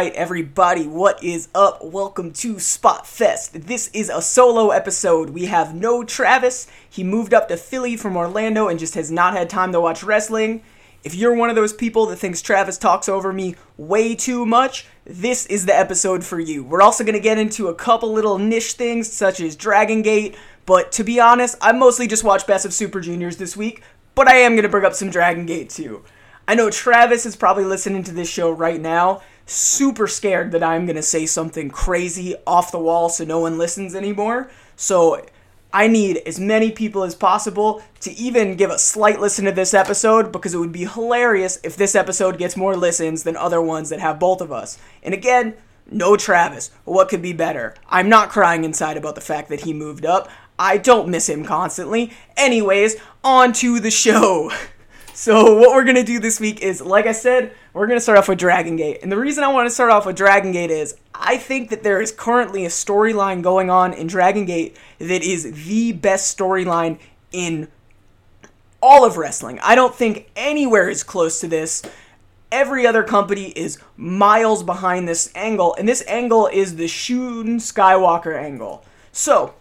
Right, everybody, what is up? Welcome to Spot Fest. This is a solo episode. We have no Travis. He moved up to Philly from Orlando and just has not had time to watch wrestling. If you're one of those people that thinks Travis talks over me way too much, this is the episode for you. We're also going to get into a couple little niche things such as Dragon Gate, but to be honest, I mostly just watched Best of Super Juniors this week, but I am going to bring up some Dragon Gate too. I know Travis is probably listening to this show right now, super scared that I'm going to say something crazy off the wall so no one listens anymore. So I need as many people as possible to even give a slight listen to this episode because it would be hilarious if this episode gets more listens than other ones that have both of us. And again, no Travis. What could be better? I'm not crying inside about the fact that he moved up. I don't miss him constantly. Anyways, on to the show. So what we're gonna do this week is, like I said, we're gonna start off with Dragon Gate. And the reason I want to start off with Dragon Gate is I think that there is currently a storyline going on in Dragon Gate that is the best storyline in all of wrestling. I don't think anywhere is close to this. Every other company is miles behind this angle, and this angle is the Shun Skywalker angle. So,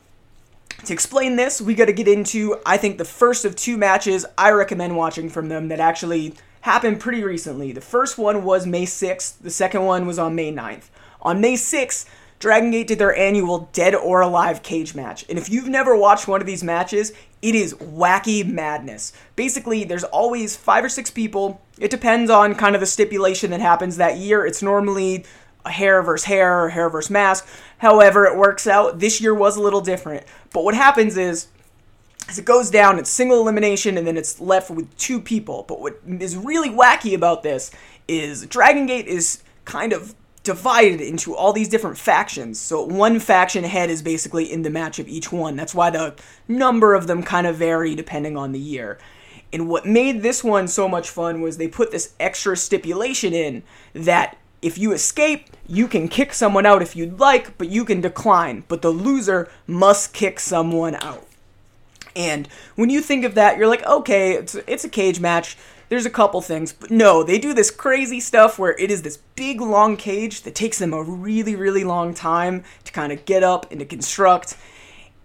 to explain this, we got to get into, I think, the first of two matches I recommend watching from them that actually happened pretty recently. The first one was May 6th, the second one was on May 9th. On May 6th, Dragon Gate did their annual Dead or Alive cage match. And if you've never watched one of these matches, it is wacky madness. Basically, there's always five or six people. It depends on kind of the stipulation that happens that year. It's normally hair versus hair or hair versus mask. However, it works out. This year was a little different. But what happens is, as it goes down, it's single elimination and then it's left with two people. But what is really wacky about this is Dragon Gate is kind of divided into all these different factions. So one faction head is basically in the match of each one. That's why the number of them kind of vary depending on the year. And what made this one so much fun was they put this extra stipulation in that if you escape, you can kick someone out if you'd like, but you can decline. But the loser must kick someone out. And when you think of that, you're like, okay, it's, it's a cage match. There's a couple things. But no, they do this crazy stuff where it is this big, long cage that takes them a really, really long time to kind of get up and to construct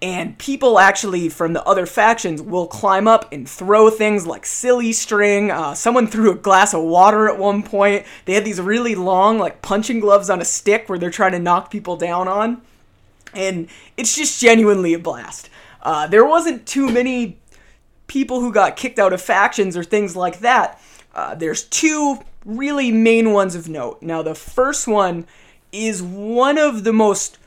and people actually from the other factions will climb up and throw things like silly string. Uh, someone threw a glass of water at one point. They had these really long, like punching gloves on a stick where they're trying to knock people down on. And it's just genuinely a blast. Uh, there wasn't too many people who got kicked out of factions or things like that. Uh, there's two really main ones of note. Now, the first one is one of the most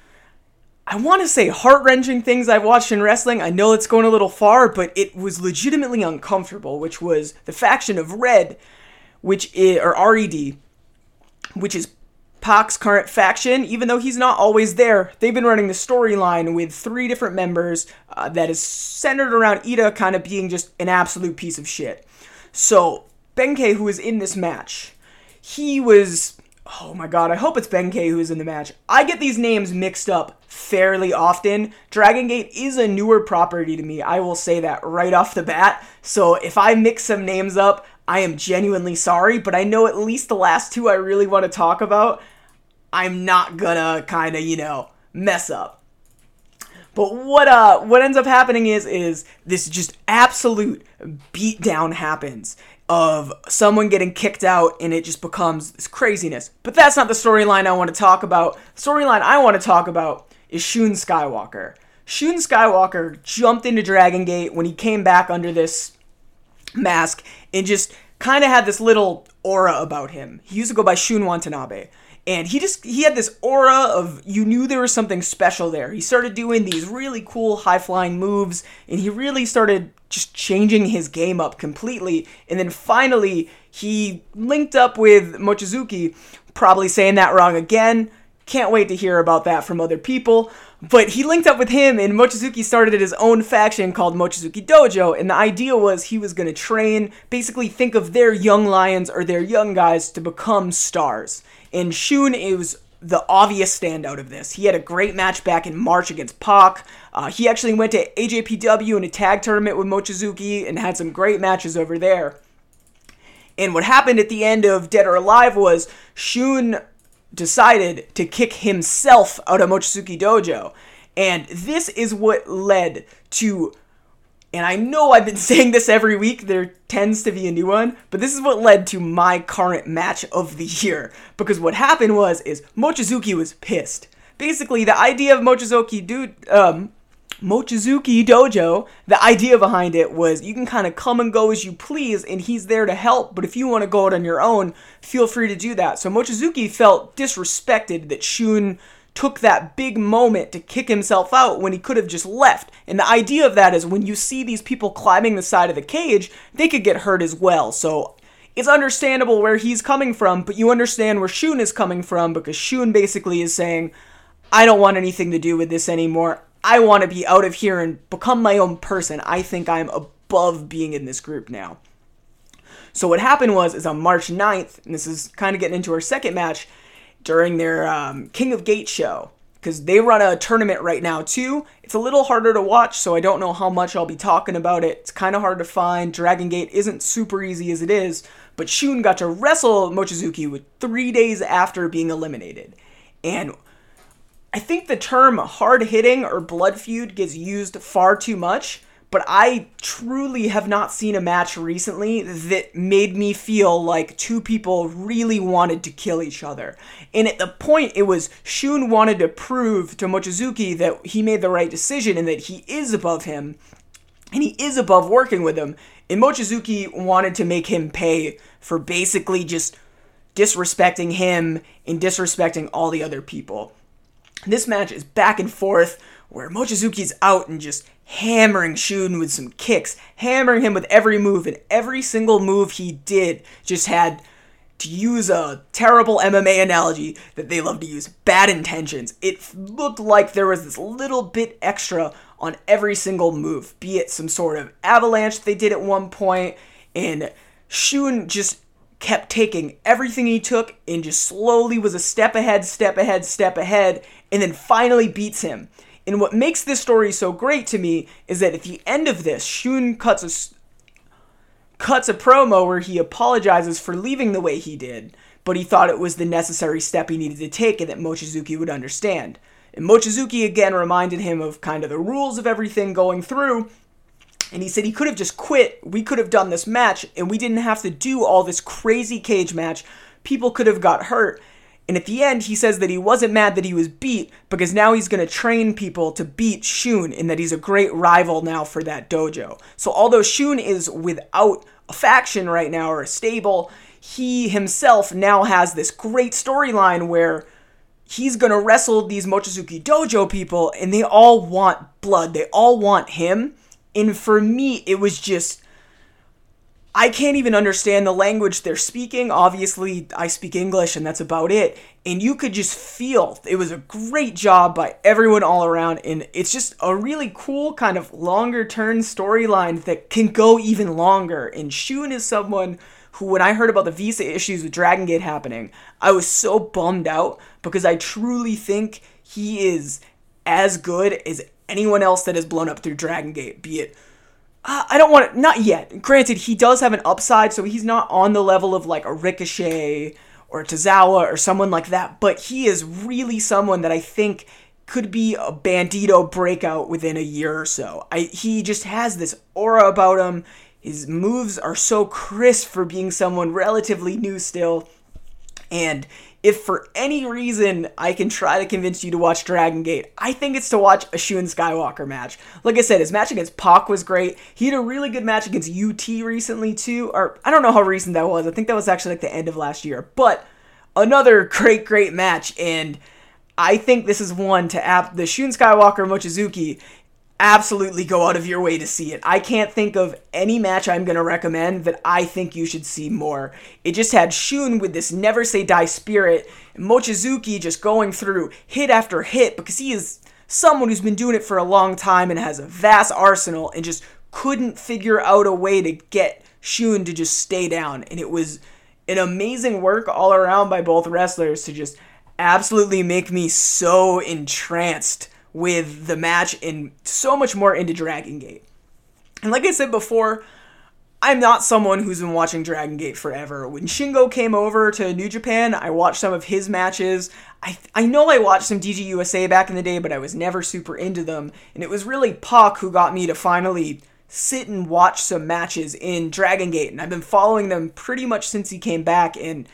I want to say heart wrenching things I've watched in wrestling. I know it's going a little far, but it was legitimately uncomfortable, which was the faction of Red, which is, or RED, which is Pac's current faction. Even though he's not always there, they've been running the storyline with three different members uh, that is centered around Ida kind of being just an absolute piece of shit. So, Benkei, who is in this match, he was oh my god, I hope it's Benkei who's in the match. I get these names mixed up fairly often. Dragon Gate is a newer property to me. I will say that right off the bat. So if I mix some names up, I am genuinely sorry, but I know at least the last two I really want to talk about, I'm not gonna kind of, you know, mess up. But what uh what ends up happening is is this just absolute beatdown happens of someone getting kicked out and it just becomes this craziness. But that's not the storyline I want to talk about. The storyline I want to talk about is Shun Skywalker. Shun Skywalker jumped into Dragon Gate when he came back under this mask and just kind of had this little aura about him. He used to go by Shun Watanabe and he just he had this aura of you knew there was something special there. He started doing these really cool high flying moves and he really started just changing his game up completely. And then finally he linked up with mochizuki probably saying that wrong again. Can't wait to hear about that from other people but he linked up with him and mochizuki started his own faction called mochizuki dojo and the idea was he was going to train basically think of their young lions or their young guys to become stars and Shun is the obvious standout of this. He had a great match back in March against Pac. Uh, he actually went to AJPW in a tag tournament with Mochizuki and had some great matches over there. And what happened at the end of Dead or Alive was Shun decided to kick himself out of Mochizuki Dojo. And this is what led to and I know I've been saying this every week, there tends to be a new one, but this is what led to my current match of the year. Because what happened was, is Mochizuki was pissed. Basically, the idea of Mochizuki, dude, um, Mochizuki Dojo, the idea behind it was you can kind of come and go as you please, and he's there to help. But if you want to go out on your own, feel free to do that. So Mochizuki felt disrespected that Shun took that big moment to kick himself out when he could have just left. And the idea of that is when you see these people climbing the side of the cage, they could get hurt as well. So it's understandable where he's coming from, but you understand where Shun is coming from because Shun basically is saying, I don't want anything to do with this anymore. I want to be out of here and become my own person. I think I'm above being in this group now. So what happened was is on March 9th, and this is kind of getting into our second match, during their um, King of Gate show because they run a tournament right now too. It's a little harder to watch, so I don't know how much I'll be talking about it. It's kind of hard to find. Dragon Gate isn't super easy as it is, but Shun got to wrestle Mochizuki with three days after being eliminated. And I think the term hard hitting or blood feud gets used far too much but I truly have not seen a match recently that made me feel like two people really wanted to kill each other. And at the point, it was Shun wanted to prove to Mochizuki that he made the right decision and that he is above him and he is above working with him. And Mochizuki wanted to make him pay for basically just disrespecting him and disrespecting all the other people. This match is back and forth where Mochizuki's out and just hammering Shun with some kicks, hammering him with every move, and every single move he did just had, to use a terrible MMA analogy that they love to use, bad intentions. It looked like there was this little bit extra on every single move, be it some sort of avalanche they did at one point, and Shun just kept taking everything he took and just slowly was a step ahead, step ahead, step ahead, and then finally beats him. And what makes this story so great to me is that at the end of this, Shun cuts a cuts a promo where he apologizes for leaving the way he did, but he thought it was the necessary step he needed to take and that Mochizuki would understand. And Mochizuki again reminded him of kind of the rules of everything going through. And he said he could have just quit. We could have done this match and we didn't have to do all this crazy cage match. People could have got hurt and at the end, he says that he wasn't mad that he was beat because now he's going to train people to beat Shun and that he's a great rival now for that dojo. So, although Shun is without a faction right now or a stable, he himself now has this great storyline where he's going to wrestle these Mochizuki dojo people and they all want blood. They all want him. And for me, it was just I can't even understand the language they're speaking. Obviously, I speak English and that's about it. And you could just feel it was a great job by everyone all around. And it's just a really cool kind of longer term storyline that can go even longer. And Shun is someone who, when I heard about the visa issues with Dragon Gate happening, I was so bummed out because I truly think he is as good as anyone else that has blown up through Dragon Gate, be it Uh, I don't want to, not yet. Granted, he does have an upside, so he's not on the level of like a Ricochet or Tozawa or someone like that, but he is really someone that I think could be a Bandito breakout within a year or so. I, he just has this aura about him. His moves are so crisp for being someone relatively new still. And if for any reason I can try to convince you to watch Dragon Gate, I think it's to watch a Shun Skywalker match. Like I said, his match against Pac was great. He had a really good match against UT recently too, or I don't know how recent that was. I think that was actually like the end of last year. But another great, great match, and I think this is one to app the Shun Skywalker Mochizuki absolutely go out of your way to see it. I can't think of any match I'm going to recommend that I think you should see more. It just had Shun with this never say die spirit, and Mochizuki just going through hit after hit because he is someone who's been doing it for a long time and has a vast arsenal and just couldn't figure out a way to get Shun to just stay down. And it was an amazing work all around by both wrestlers to just absolutely make me so entranced with the match and so much more into Dragon Gate. And like I said before, I'm not someone who's been watching Dragon Gate forever. When Shingo came over to New Japan, I watched some of his matches. I, I know I watched some DG USA back in the day, but I was never super into them. And it was really Pac who got me to finally sit and watch some matches in Dragon Gate. And I've been following them pretty much since he came back. And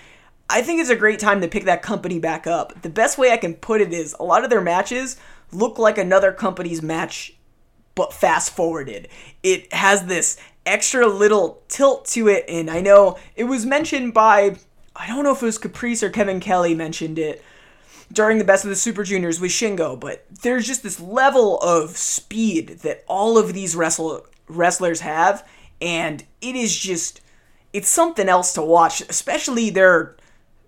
I think it's a great time to pick that company back up. The best way I can put it is a lot of their matches look like another company's match but fast forwarded. It has this extra little tilt to it, and I know it was mentioned by I don't know if it was Caprice or Kevin Kelly mentioned it during the best of the Super Juniors with Shingo, but there's just this level of speed that all of these wrestle wrestlers have, and it is just it's something else to watch, especially their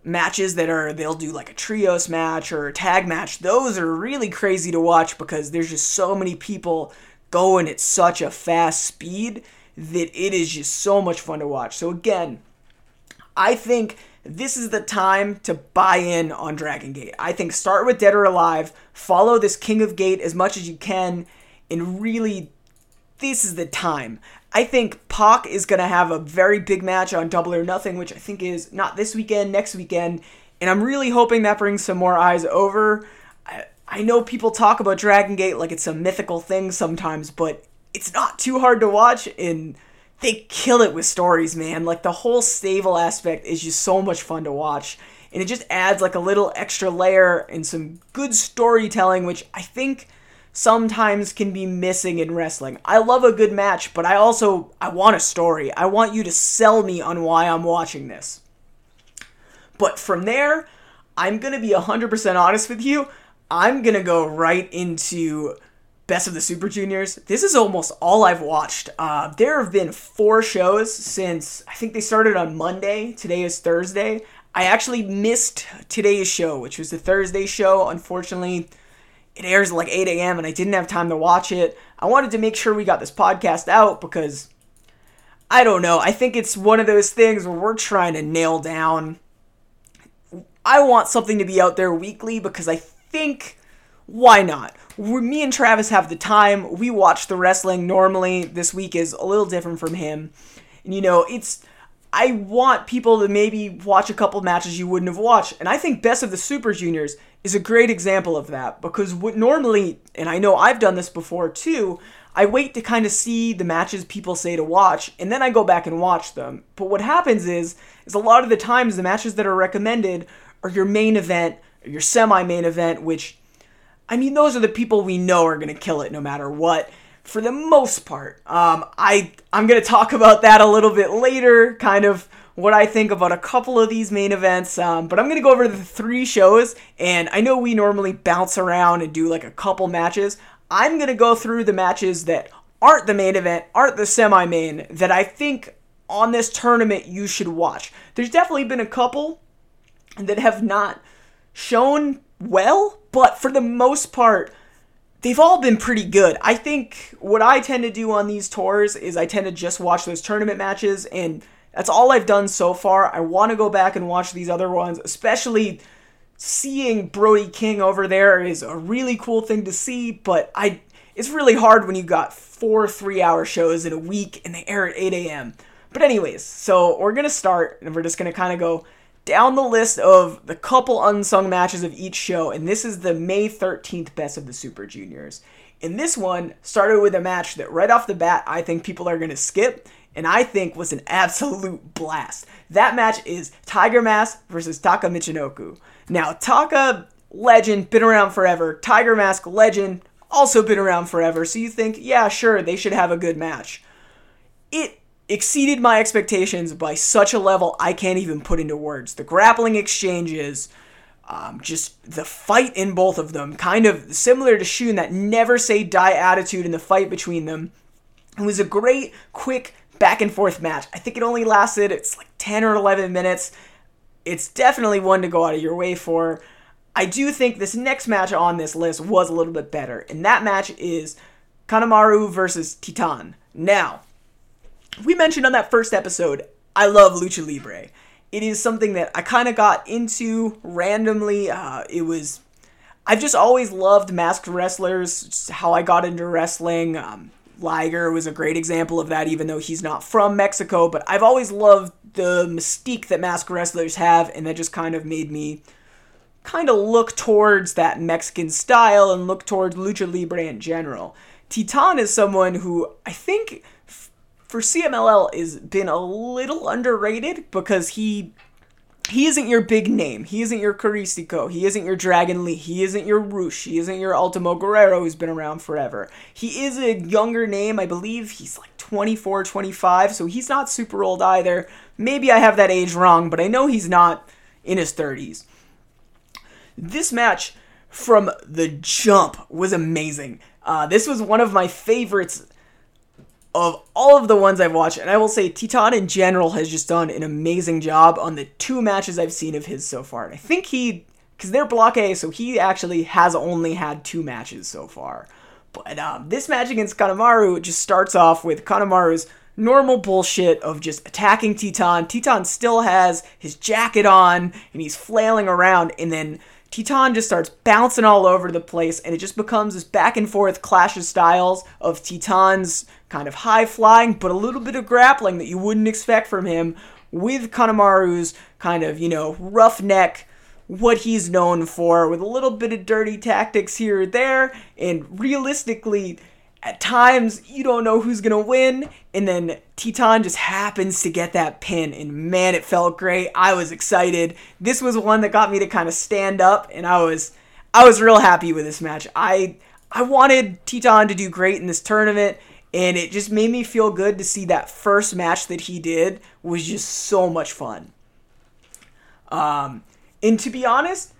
matches that are they'll do like a trios match or a tag match. Those are really crazy to watch because there's just so many people going at such a fast speed that it is just so much fun to watch. So again, I think this is the time to buy in on Dragon Gate. I think start with Dead or Alive, follow this King of Gate as much as you can, and really, this is the time. I think Pac is going to have a very big match on Double or Nothing, which I think is not this weekend, next weekend, and I'm really hoping that brings some more eyes over. I, I know people talk about Dragon Gate like it's a mythical thing sometimes, but it's not too hard to watch and they kill it with stories, man. Like the whole stable aspect is just so much fun to watch. And it just adds like a little extra layer and some good storytelling, which I think sometimes can be missing in wrestling. I love a good match, but I also I want a story. I want you to sell me on why I'm watching this. But from there, I'm going to be 100% honest with you. I'm going to go right into Best of the Super Juniors. This is almost all I've watched. Uh, there have been four shows since I think they started on Monday. Today is Thursday. I actually missed today's show, which was the Thursday show. Unfortunately, it airs like 8 a.m. and I didn't have time to watch it. I wanted to make sure we got this podcast out because I don't know. I think it's one of those things where we're trying to nail down. I want something to be out there weekly because I think why not? We're, me and Travis have the time. We watch the wrestling normally. This week is a little different from him. And, you know, it's. I want people to maybe watch a couple matches you wouldn't have watched. And I think Best of the Super Juniors is a great example of that because what normally, and I know I've done this before too, I wait to kind of see the matches people say to watch and then I go back and watch them. But what happens is is a lot of the times the matches that are recommended are your main event, or your semi-main event which I mean, those are the people we know are going to kill it no matter what. For the most part, um, I I'm to talk about that a little bit later, kind of what I think about a couple of these main events. Um, but I'm to go over the three shows, and I know we normally bounce around and do like a couple matches. I'm to go through the matches that aren't the main event, aren't the semi main, that I think on this tournament you should watch. There's definitely been a couple that have not shown well, but for the most part, they've all been pretty good. I think what I tend to do on these tours is I tend to just watch those tournament matches, and that's all I've done so far. I want to go back and watch these other ones, especially seeing Brody King over there is a really cool thing to see, but I it's really hard when you got four three hour shows in a week and they air at 8 a.m. But anyways, so we're gonna start and we're just gonna kind of go down the list of the couple unsung matches of each show, and this is the May 13th best of the Super Juniors. And this one started with a match that right off the bat I think people are going to skip, and I think was an absolute blast. That match is Tiger Mask versus Taka Michinoku. Now, Taka, legend, been around forever. Tiger Mask, legend, also been around forever. So you think, yeah, sure, they should have a good match. It exceeded my expectations by such a level I can't even put into words. The grappling exchanges, um, just the fight in both of them, kind of similar to Shun, that never say die attitude in the fight between them. It was a great, quick back and forth match. I think it only lasted, it's like 10 or 11 minutes. It's definitely one to go out of your way for. I do think this next match on this list was a little bit better, and that match is Kanemaru versus Titan. Now, we mentioned on that first episode, I love Lucha Libre. It is something that I kind of got into randomly. Uh, it was, I've just always loved masked wrestlers, how I got into wrestling. Um, Liger was a great example of that, even though he's not from Mexico. But I've always loved the mystique that masked wrestlers have, and that just kind of made me kind of look towards that Mexican style and look towards lucha libre in general. Titan is someone who I think for CMLL has been a little underrated because he he isn't your big name. He isn't your Caristico. He isn't your Dragon Lee. He isn't your Rush. He isn't your Ultimo Guerrero who's been around forever. He is a younger name. I believe he's like 24, 25, so he's not super old either. Maybe I have that age wrong, but I know he's not in his 30s. This match from the jump was amazing. Uh, this was one of my favorites of all of the ones I've watched, and I will say Titan in general has just done an amazing job on the two matches I've seen of his so far. And I think he, because they're Block A, so he actually has only had two matches so far. But um, this match against Kanemaru just starts off with Kanemaru's normal bullshit of just attacking Titan. Titan still has his jacket on and he's flailing around, and then Titan just starts bouncing all over the place, and it just becomes this back and forth clash of styles of Titan's kind of high flying, but a little bit of grappling that you wouldn't expect from him, with Kanemaru's kind of, you know, roughneck, what he's known for, with a little bit of dirty tactics here or there, and realistically, at times you don't know who's gonna win, and then Titan just happens to get that pin, and man, it felt great. I was excited. This was one that got me to kind of stand up, and I was I was real happy with this match. I I wanted Titan to do great in this tournament, and it just made me feel good to see that first match that he did was just so much fun. Um, and to be honest,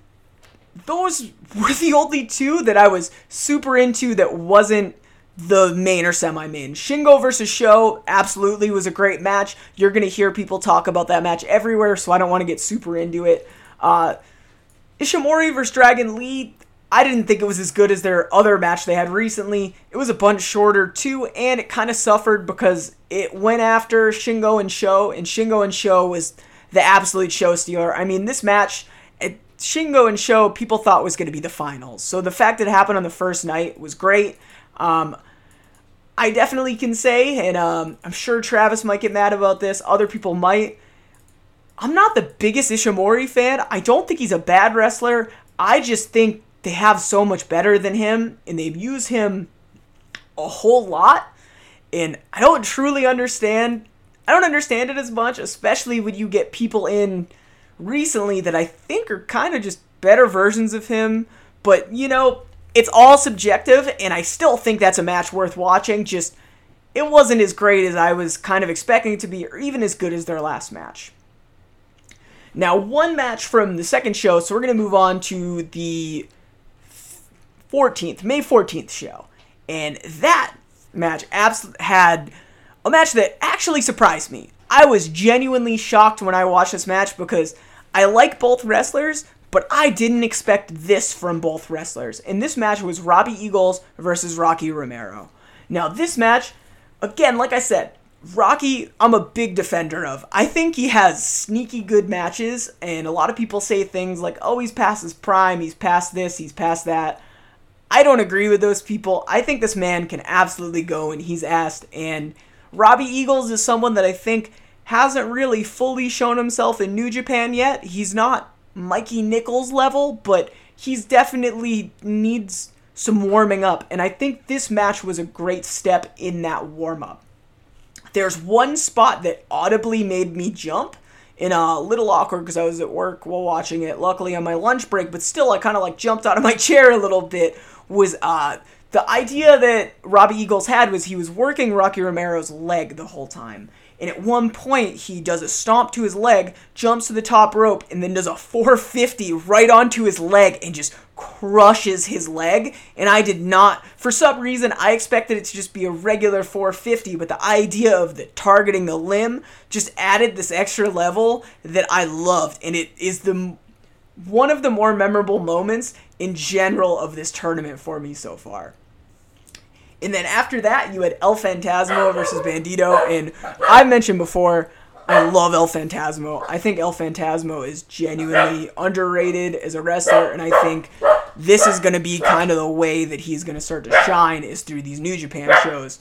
those were the only two that I was super into that wasn't the main or semi main. Shingo versus Sho absolutely was a great match. You're going to hear people talk about that match everywhere, so I don't want to get super into it. Uh, Ishimori versus Dragon Lee, I didn't think it was as good as their other match they had recently. It was a bunch shorter too, and it kind of suffered because it went after Shingo and Sho, and Shingo and Sho was the absolute show stealer. I mean, this match, it, Shingo and Sho, people thought was going to be the finals. So the fact that it happened on the first night was great. Um, I definitely can say, and um, I'm sure Travis might get mad about this, other people might. I'm not the biggest Ishimori fan. I don't think he's a bad wrestler. I just think they have so much better than him, and they've used him a whole lot. And I don't truly understand. I don't understand it as much, especially when you get people in recently that I think are kind of just better versions of him. But, you know, it's all subjective, and I still think that's a match worth watching. Just it wasn't as great as I was kind of expecting it to be, or even as good as their last match. Now, one match from the second show, so we're going to move on to the 14th, May 14th show. And that match abs- had a match that actually surprised me. I was genuinely shocked when I watched this match because I like both wrestlers, but I didn't expect this from both wrestlers. And this match was Robbie Eagles versus Rocky Romero. Now, this match, again, like I said, Rocky, I'm a big defender of. I think he has sneaky good matches, and a lot of people say things like, oh, he's past his prime, he's past this, he's past that. I don't agree with those people. I think this man can absolutely go, and he's asked. And Robbie Eagles is someone that I think hasn't really fully shown himself in New Japan yet. He's not Mikey Nichols level, but he's definitely needs some warming up. And I think this match was a great step in that warm up. There's one spot that audibly made me jump in a little awkward because I was at work while watching it. Luckily on my lunch break, but still I kind of like jumped out of my chair a little bit. Was uh the idea that Robbie Eagles had was he was working Rocky Romero's leg the whole time. And at one point, he does a stomp to his leg, jumps to the top rope, and then does a 450 right onto his leg and just crushes his leg. And I did not, for some reason, I expected it to just be a regular 450, but the idea of the targeting the limb just added this extra level that I loved. And it is the one of the more memorable moments in general of this tournament for me so far. And then after that, you had El Phantasmo versus Bandito. And I mentioned before, I love El Phantasmo. I think El Phantasmo is genuinely underrated as a wrestler. And I think this is going to be kind of the way that he's going to start to shine is through these New Japan shows.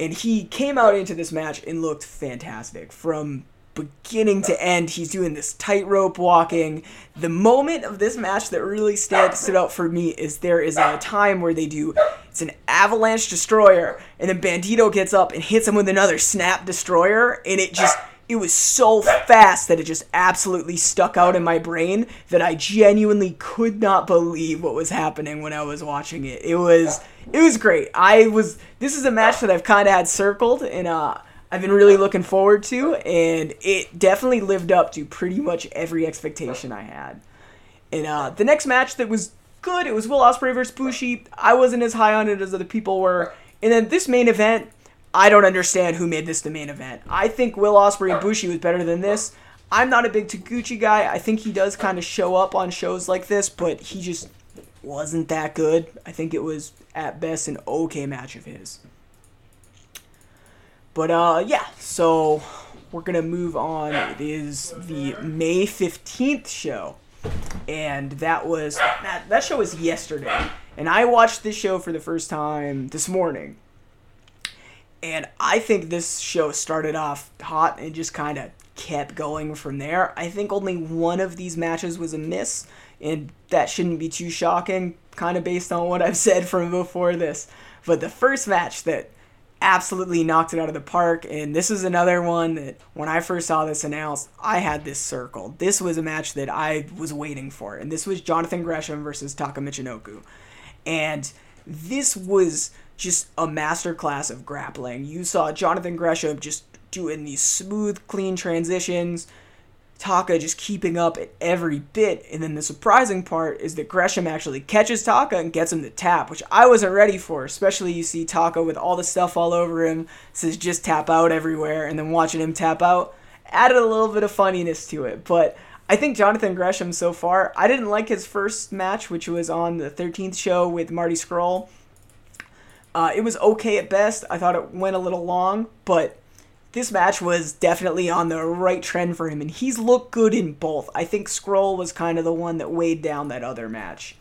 And he came out into this match and looked fantastic from beginning to end. He's doing this tightrope walking. The moment of this match that really stood, stood out for me is there is a time where they do it's an avalanche destroyer, and then Bandito gets up and hits him with another snap destroyer, and it just it was so fast that it just absolutely stuck out in my brain that I genuinely could not believe what was happening when I was watching it. It was it was great. I was this is a match that I've kind of had circled and uh I've been really looking forward to and it definitely lived up to pretty much every expectation I had. And uh the next match that was good, it was Will Ospreay versus Bushi. I wasn't as high on it as other people were. And then this main event I don't understand who made this the main event. I think Will Ospreay and Bushi was better than this. I'm not a big Taguchi guy. I think he does kind of show up on shows like this, but he just wasn't that good. I think it was at best an okay match of his. But uh yeah, so we're gonna move on. It is the May 15th show. And that was that, that show was yesterday. And I watched this show for the first time this morning. And I think this show started off hot and just kind of kept going from there. I think only one of these matches was a miss, and that shouldn't be too shocking, kind of based on what I've said from before this. But the first match that absolutely knocked it out of the park, and this is another one that when I first saw this announced, I had this circled. This was a match that I was waiting for, and this was Jonathan Gresham versus Taka Michinoku. And this was just a masterclass of grappling. You saw Jonathan Gresham just doing these smooth, clean transitions. Taka just keeping up at every bit. And then the surprising part is that Gresham actually catches Taka and gets him to tap, which I wasn't ready for. Especially you see Taka with all the stuff all over him, says just tap out everywhere, and then watching him tap out added a little bit of funniness to it. But I think Jonathan Gresham so far, I didn't like his first match, which was on the 13th show with Marty Scurll. Uh, it was okay at best. I thought it went a little long, but this match was definitely on the right trend for him, and he's looked good in both. I think Scurll was kind of the one that weighed down that other match.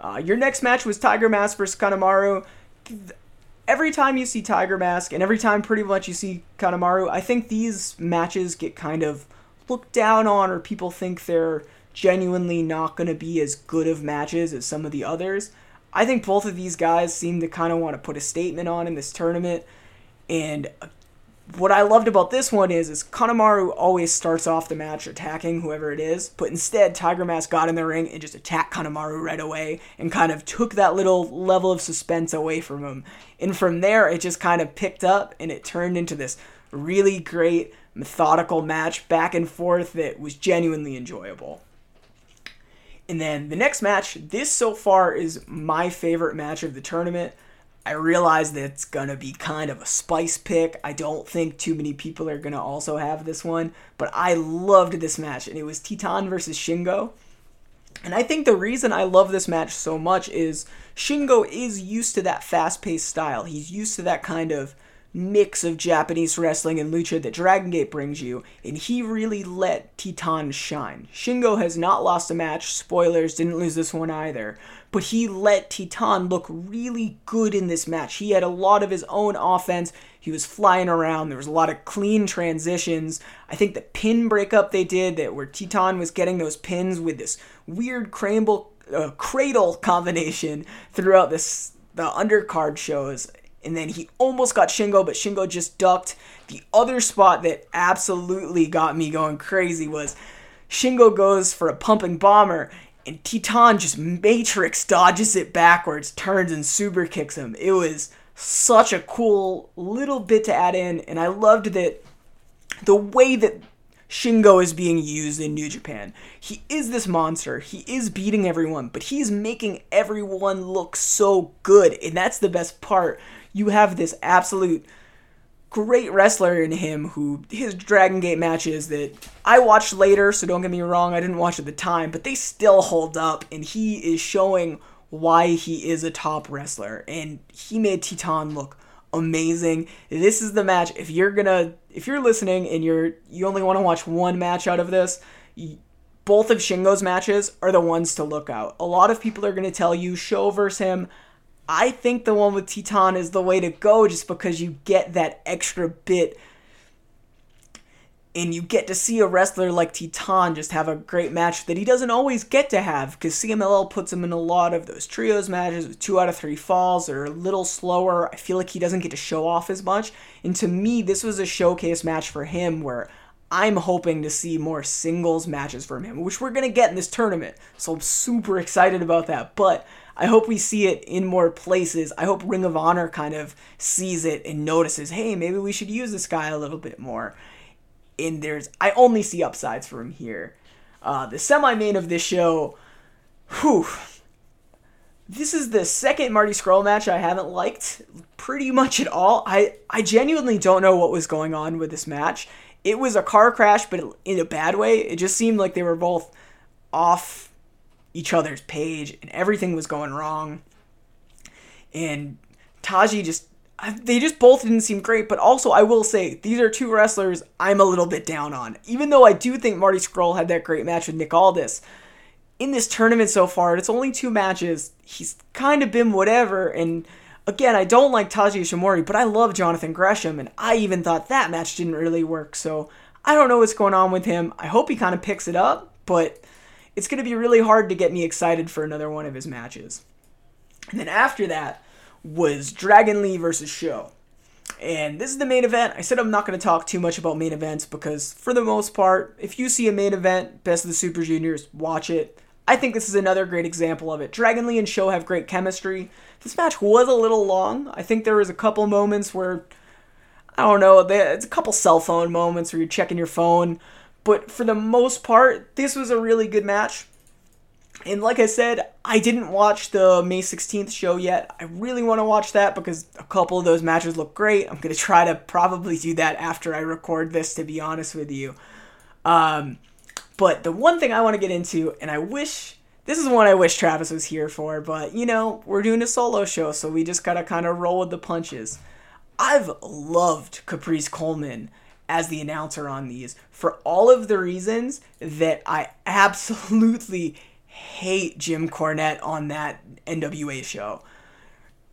Uh, your next match was Tiger Mask versus Kanemaru. Every time you see Tiger Mask, and every time pretty much you see Kanemaru, I think these matches get kind of looked down on, or people think they're genuinely not going to be as good of matches as some of the others. I think both of these guys seem to kind of want to put a statement on in this tournament. And what I loved about this one is, is Kanemaru always starts off the match attacking whoever it is, but instead Tiger Mask got in the ring and just attacked Kanemaru right away and kind of took that little level of suspense away from him. And from there, it just kind of picked up and it turned into this really great methodical match back and forth that was genuinely enjoyable. And then the next match, this so far is my favorite match of the tournament. I realize that it's gonna be kind of a spice pick. I don't think too many people are gonna also have this one, but I loved this match, and it was Titan versus Shingo. And I think the reason I love this match so much is Shingo is used to that fast paced style. He's used to that kind of mix of Japanese wrestling and lucha that Dragon Gate brings you, and he really let Titan shine. Shingo has not lost a match, spoilers, didn't lose this one either, but he let Titan look really good in this match. He had a lot of his own offense. He was flying around. There was a lot of clean transitions. I think the pin breakup they did that where Titan was getting those pins with this weird cradle uh, cradle combination throughout this the undercard shows and then he almost got Shingo, but Shingo just ducked. The other spot that absolutely got me going crazy was Shingo goes for a pumping bomber, and Titan just matrix dodges it backwards, turns and super kicks him. It was such a cool little bit to add in, and I loved that the way that Shingo is being used in New Japan. He is this monster. He is beating everyone, but he's making everyone look so good, and that's the best part you have this absolute great wrestler in him who his Dragon Gate matches that I watched later, so don't get me wrong, I didn't watch at the time, but they still hold up and he is showing why he is a top wrestler and he made Titan look amazing. This is the match if you're going to if you're listening and you're you only want to watch one match out of this, both of Shingo's matches are the ones to look out. A lot of people are going to tell you Sho versus him. I think the one with Titan is the way to go just because you get that extra bit and you get to see a wrestler like Titan just have a great match that he doesn't always get to have because CMLL puts him in a lot of those trios matches with two out of three falls or a little slower. I feel like he doesn't get to show off as much. And to me, this was a showcase match for him where I'm hoping to see more singles matches from him, which we're going to get in this tournament. So I'm super excited about that. But I hope we see it in more places. I hope Ring of Honor kind of sees it and notices, hey, maybe we should use this guy a little bit more and there's I only see upsides for him here. Uh, the semi-main of this show, whew. This is the second Marty Scurll match I haven't liked pretty much at all. I, I genuinely don't know what was going on with this match. It was a car crash, but in a bad way. It just seemed like they were both off each other's page and everything was going wrong. And Taiji just they just both didn't seem great, but also I will say these are two wrestlers I'm a little bit down on. Even though I do think Marty Scurll had that great match with Nick Aldis, in this tournament so far, it's only two matches. He's kind of been whatever, and again, I don't like Taiji Ishimori, but I love Jonathan Gresham, and I even thought that match didn't really work. So I don't know what's going on with him. I hope he kind of picks it up, but it's going to be really hard to get me excited for another one of his matches. And then after that, was Dragon Lee versus Sho. And this is the main event. I said I'm not going to talk too much about main events because, for the most part, if you see a main event, Best of the Super Juniors, watch it. I think this is another great example of it. Dragon Lee and Sho have great chemistry. This match was a little long. I think there was a couple moments where, I don't know, it's a couple cell phone moments where you're checking your phone. But for the most part, this was a really good match. And like I said, I didn't watch the May 16th show yet. I really want to watch that because a couple of those matches look great. I'm going to try to probably do that after I record this, to be honest with you. Um, but the one thing I want to get into, and I wish this is one I wish Travis was here for, but you know, we're doing a solo show, so we just got to kind of roll with the punches. I've loved Caprice Coleman as the announcer on these for all of the reasons that I absolutely hate Jim Cornette on that NWA show.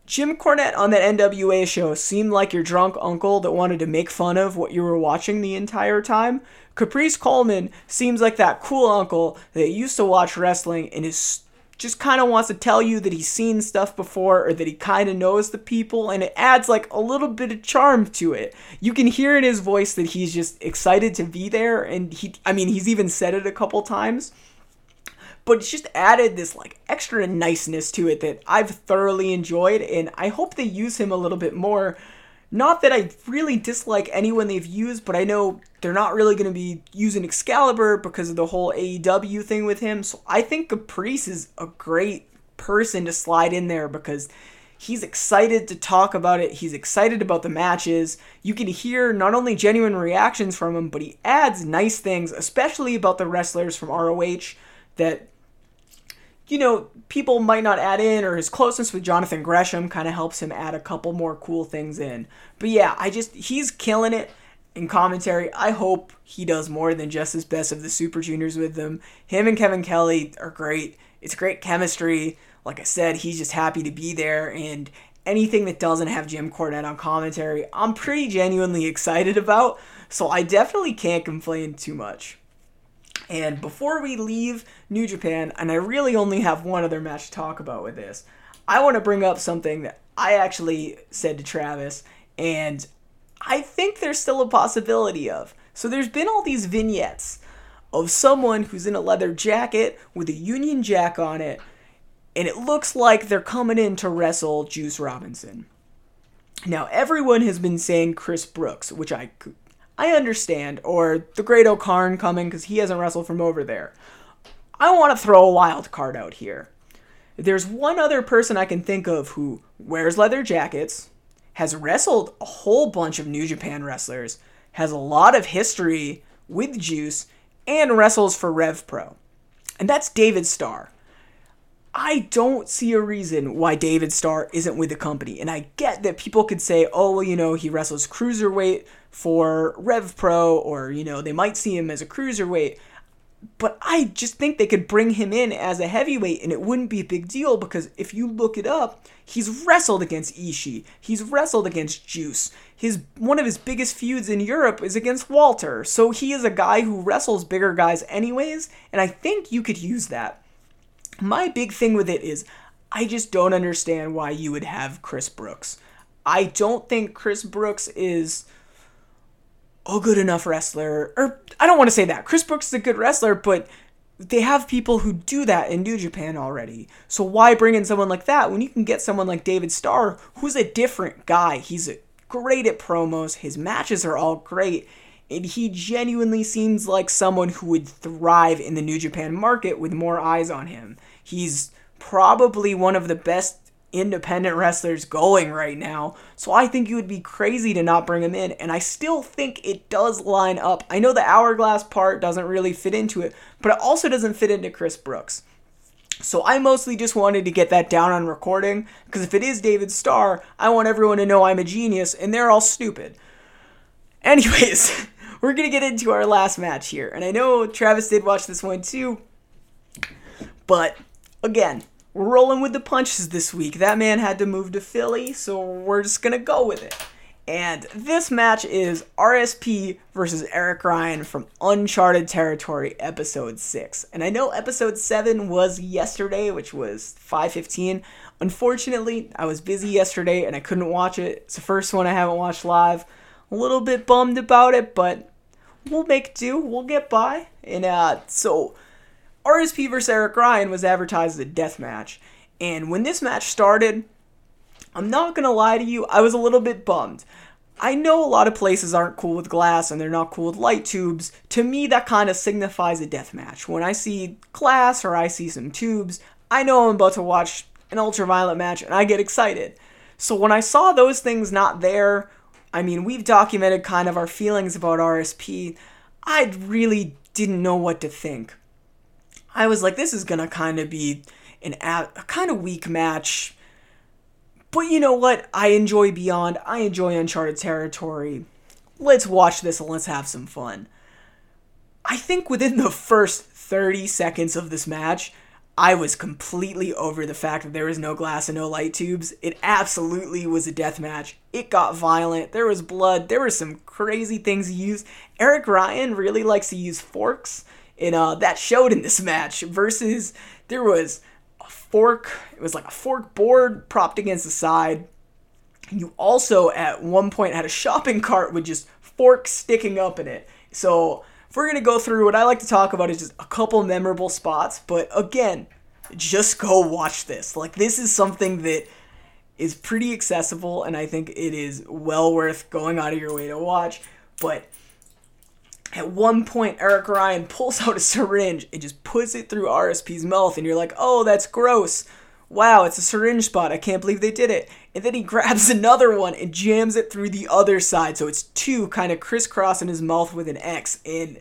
Jim Cornette on that NWA show seemed like your drunk uncle that wanted to make fun of what you were watching the entire time. Caprice Coleman seems like that cool uncle that used to watch wrestling and is just kind of wants to tell you that he's seen stuff before or that he kind of knows the people and it adds like a little bit of charm to it. You can hear in his voice that he's just excited to be there and he I mean he's even said it a couple times but it's just added this like extra niceness to it that I've thoroughly enjoyed, and I hope they use him a little bit more. Not that I really dislike anyone they've used, but I know they're not really going to be using Excalibur because of the whole AEW thing with him. So I think Caprice is a great person to slide in there because he's excited to talk about it. He's excited about the matches. You can hear not only genuine reactions from him, but he adds nice things, especially about the wrestlers from ROH that you know, people might not add in, or his closeness with Jonathan Gresham kind of helps him add a couple more cool things in. But yeah, I just, he's killing it in commentary. I hope he does more than just his best of the Super Juniors with them. Him and Kevin Kelly are great. It's great chemistry. Like I said, he's just happy to be there, and anything that doesn't have Jim Cornette on commentary, I'm pretty genuinely excited about. So I definitely can't complain too much. And before we leave New Japan, and I really only have one other match to talk about with this, I want to bring up something that I actually said to Travis, and I think there's still a possibility of. So there's been all these vignettes of someone who's in a leather jacket with a Union Jack on it, and it looks like they're coming in to wrestle Juice Robinson. Now, everyone has been saying Chris Brooks, which I I understand, or the Great-O-Khan coming because he hasn't wrestled from over there. I want to throw a wild card out here. There's one other person I can think of who wears leather jackets, has wrestled a whole bunch of New Japan wrestlers, has a lot of history with Juice, and wrestles for Rev Pro. And that's David Starr. I don't see a reason why David Starr isn't with the company. And I get that people could say, oh, well, you know, he wrestles cruiserweight for Rev Pro, or, you know, they might see him as a cruiserweight. but I just think they could bring him in as a heavyweight and it wouldn't be a big deal because if you look it up, he's wrestled against Ishii. He's wrestled against Juice. His one of his biggest feuds in Europe is against Walter. So he is a guy who wrestles bigger guys anyways, and I think you could use that. My big thing with it is I just don't understand why you would have Chris Brooks. I don't think Chris Brooks is a good enough wrestler. Or I don't want to say that. Chris Brooks is a good wrestler, but they have people who do that in New Japan already. So why bring in someone like that when you can get someone like David Starr, who's a different guy? He's great at promos. His matches are all great. And he genuinely seems like someone who would thrive in the New Japan market with more eyes on him. He's probably one of the best independent wrestlers going right now. So I think you would be crazy to not bring him in. And I still think it does line up. I know the hourglass part doesn't really fit into it, but it also doesn't fit into Chris Brooks. So I mostly just wanted to get that down on recording because if it is David Starr, I want everyone to know I'm a genius and they're all stupid. Anyways, we're going to get into our last match here. And I know Travis did watch this one too. But again, we're rolling with the punches this week. That man had to move to Philly, so we're just gonna go with it. And this match is RSP versus Eric Ryan from Uncharted Territory, episode 6. And I know episode 7 was yesterday, which was 515. Unfortunately, I was busy yesterday and I couldn't watch it. It's the first one I haven't watched live. A little bit bummed about it, but we'll make do. We'll get by. And uh, so RSP vs. Eric Ryan was advertised as a death match. And when this match started, I'm not gonna lie to you, I was a little bit bummed. I know a lot of places aren't cool with glass and they're not cool with light tubes. To me, that kind of signifies a death match. When I see glass or I see some tubes, I know I'm about to watch an ultraviolent match and I get excited. So when I saw those things not there, I mean, we've documented kind of our feelings about RSP. I really didn't know what to think. I was like, this is gonna kind of be an a, a kind of weak match. But you know what? I enjoy Beyond. I enjoy Uncharted Territory. Let's watch this and let's have some fun. I think within the first 30 seconds of this match, I was completely over the fact that there was no glass and no light tubes. It absolutely was a death match. It got violent. There was blood. There were some crazy things used. Eric Ryan really likes to use forks and uh, that showed in this match. Versus there was a fork. It was like a fork board propped against the side. You also at one point had a shopping cart with just forks sticking up in it. So if we're gonna go through what I like to talk about is just a couple memorable spots. But again, just go watch this. Like this is something that is pretty accessible, and I think it is well worth going out of your way to watch. But at one point, Eric Ryan pulls out a syringe and just puts it through RSP's mouth, and you're like, oh, that's gross. Wow, it's a syringe spot. I can't believe they did it. And then he grabs another one and jams it through the other side. So it's two kind of crisscrossing his mouth with an X. And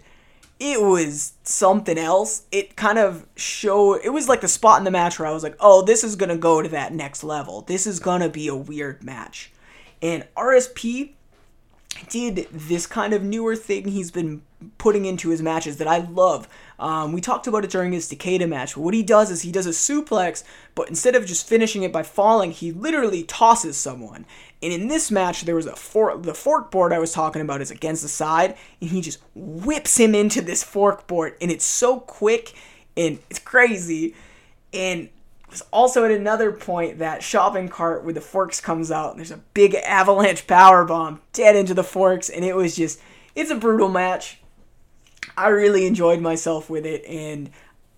it was something else. It kind of showed, it was like the spot in the match where I was like, oh, this is going to go to that next level. This is going to be a weird match. And RSP did this kind of newer thing he's been putting into his matches that I love. Um, we talked about it during his Takeda match. What he does is he does a suplex, but instead of just finishing it by falling, he literally tosses someone. And in this match, there was a fork. The fork board I was talking about is against the side, and he just whips him into this fork board, and it's so quick and it's crazy. And was also at another point that shopping cart with the forks comes out and there's a big avalanche power bomb dead into the forks and it was just it's a brutal match. I really enjoyed myself with it and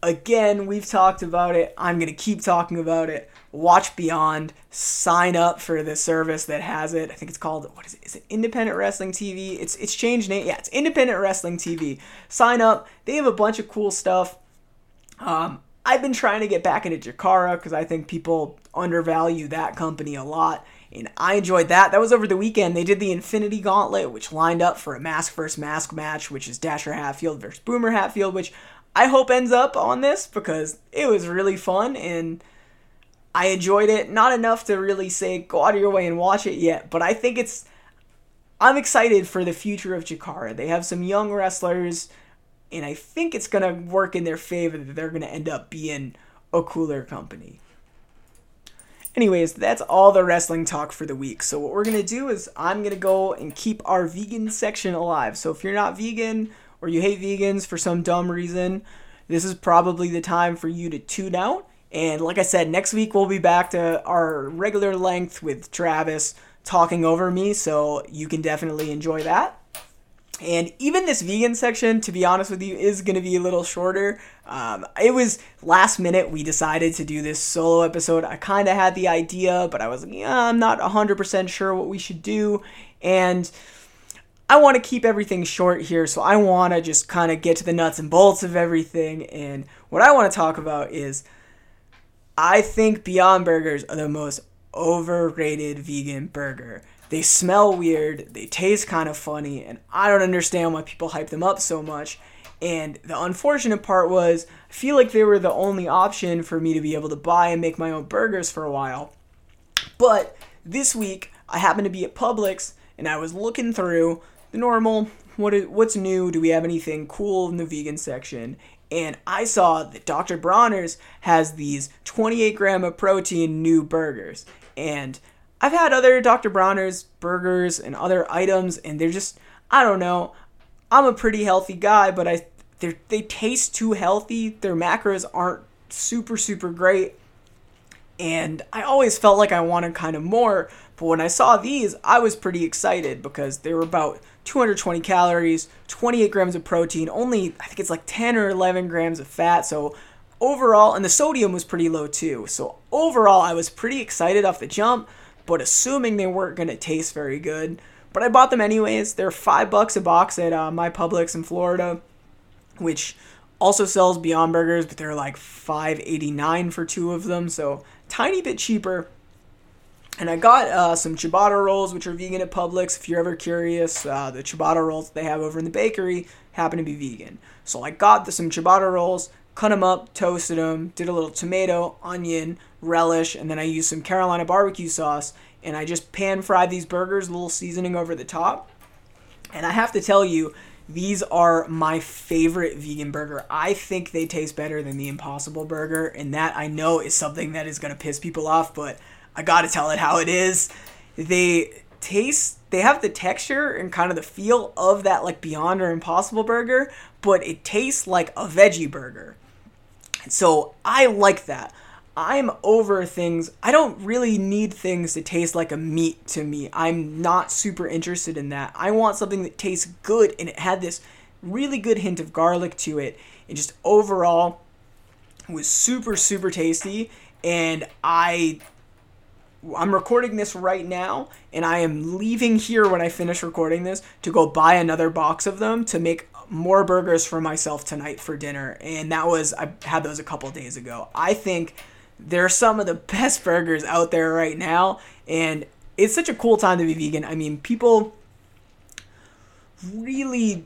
again we've talked about it. I'm going to keep talking about it. Watch beyond. Sign up for the service that has it. I think it's called what is it? Is it independent wrestling tv it's it's changed name yeah it's independent wrestling tv sign up. They have a bunch of cool stuff. Um, I've been trying to get back into Chikara because I think people undervalue that company a lot. And I enjoyed that. That was over the weekend. They did the Infinity Gauntlet, which lined up for a mask versus mask match, which is Dasher Hatfield versus Boomer Hatfield, which I hope ends up on this because it was really fun and I enjoyed it. Not enough to really say go out of your way and watch it yet, but I think it's. I'm excited for the future of Chikara. They have some young wrestlers and I think it's going to work in their favor that they're going to end up being a cooler company. Anyways, that's all the wrestling talk for the week. So, what we're going to do is I'm going to go and keep our vegan section alive. So, if you're not vegan or you hate vegans for some dumb reason, this is probably the time for you to tune out. And like I said, next week we'll be back to our regular length with Travis talking over me. So, you can definitely enjoy that. And even this vegan section, to be honest with you, is going to be a little shorter. Um, it was last minute we decided to do this solo episode. I kind of had the idea, but I was like, yeah, I'm not 100% sure what we should do. And I want to keep everything short here, so I want to just kind of get to the nuts and bolts of everything. And what I want to talk about is I think Beyond Burgers are the most overrated vegan burger. They smell weird, they taste kind of funny, and I don't understand why people hype them up so much. And the unfortunate part was, I feel like they were the only option for me to be able to buy and make my own burgers for a while. But this week, I happened to be at Publix and I was looking through the normal what is, what's new? Do we have anything cool in the vegan section? And I saw that Dr. Praeger's has these 28 gram of protein new burgers. And I've had other Dr. Praeger's burgers and other items, and they're just, I don't know. I'm a pretty healthy guy, but I they taste too healthy. Their macros aren't super, super great. And I always felt like I wanted kind of more. But when I saw these, I was pretty excited because they were about 220 calories, 28 grams of protein, only, I think it's like 10 or 11 grams of fat. So overall, and the sodium was pretty low too. So overall, I was pretty excited off the jump but assuming they weren't going to taste very good. But I bought them anyways. They're five bucks a box at uh, my Publix in Florida, which also sells Beyond Burgers, but they're like five eighty nine for two of them, so tiny bit cheaper. And I got uh, some ciabatta rolls, which are vegan at Publix. If you're ever curious, uh, the ciabatta rolls they have over in the bakery happen to be vegan. So I got the, some ciabatta rolls, cut them up, toasted them, did a little tomato, onion, relish, and then I used some Carolina barbecue sauce, and I just pan fried these burgers, a little seasoning over the top. And I have to tell you, these are my favorite vegan burger. I think they taste better than the Impossible Burger, and that I know is something that is going to piss people off, but I got to tell it how it is. They taste they have the texture and kind of the feel of that like Beyond or Impossible burger, but it tastes like a veggie burger. And So I like that. I'm over things. I don't really need things to taste like a meat to me. I'm not super interested in that. I want something that tastes good and it had this really good hint of garlic to it. And just overall was super super tasty and I I'm recording this right now, and I am leaving here when I finish recording this to go buy another box of them to make more burgers for myself tonight for dinner. And that was, I had those a couple days ago. I think they're some of the best burgers out there right now, and it's such a cool time to be vegan. I mean, people really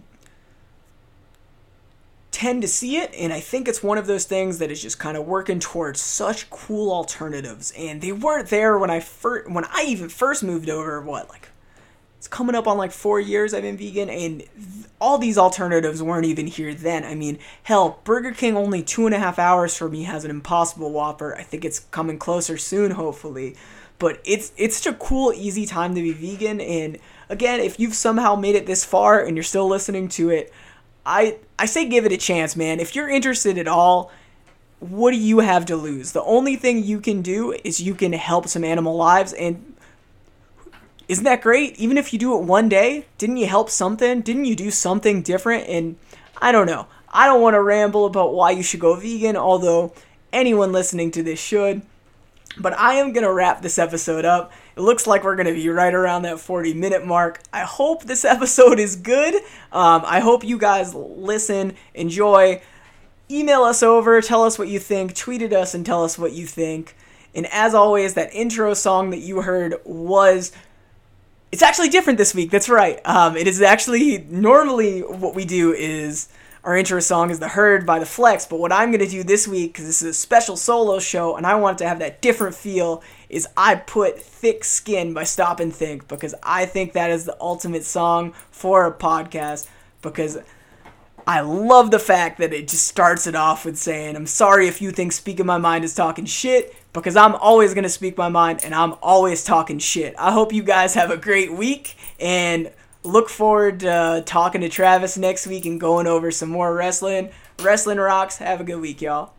tend to see it and i think it's one of those things that is just kind of working towards such cool alternatives and they weren't there when i first when i even first moved over what like it's coming up on like four years i've been vegan and all these alternatives weren't even here then i mean hell burger king only two and a half hours for me has an impossible whopper i think it's coming closer soon hopefully but it's it's such a cool easy time to be vegan and again if you've somehow made it this far and you're still listening to it I I say give it a chance, man. If you're interested at all, what do you have to lose? The only thing you can do is you can help some animal lives and isn't that great? Even if you do it one day, didn't you help something? Didn't you do something different? And I don't know. I don't want to ramble about why you should go vegan, although anyone listening to this should. But I am going to wrap this episode up. It looks like we're going to be right around that 40 minute mark. I hope this episode is good. Um, I hope you guys listen, enjoy. Email us over, tell us what you think, tweet at us and tell us what you think. And as always, that intro song that you heard was. It's actually different this week. That's right. Um, it is actually normally what we do is our intro song is The Herd by The Flex, but what I'm going to do this week, because this is a special solo show and I want to have that different feel, is I put Thick Skin by Stop and Think, because I think that is the ultimate song for a podcast, because I love the fact that it just starts it off with saying, I'm sorry if you think speaking my mind is talking shit, because I'm always going to speak my mind and I'm always talking shit. I hope you guys have a great week and look forward to uh, talking to Travis next week and going over some more wrestling. Wrestling rocks. Have a good week, y'all.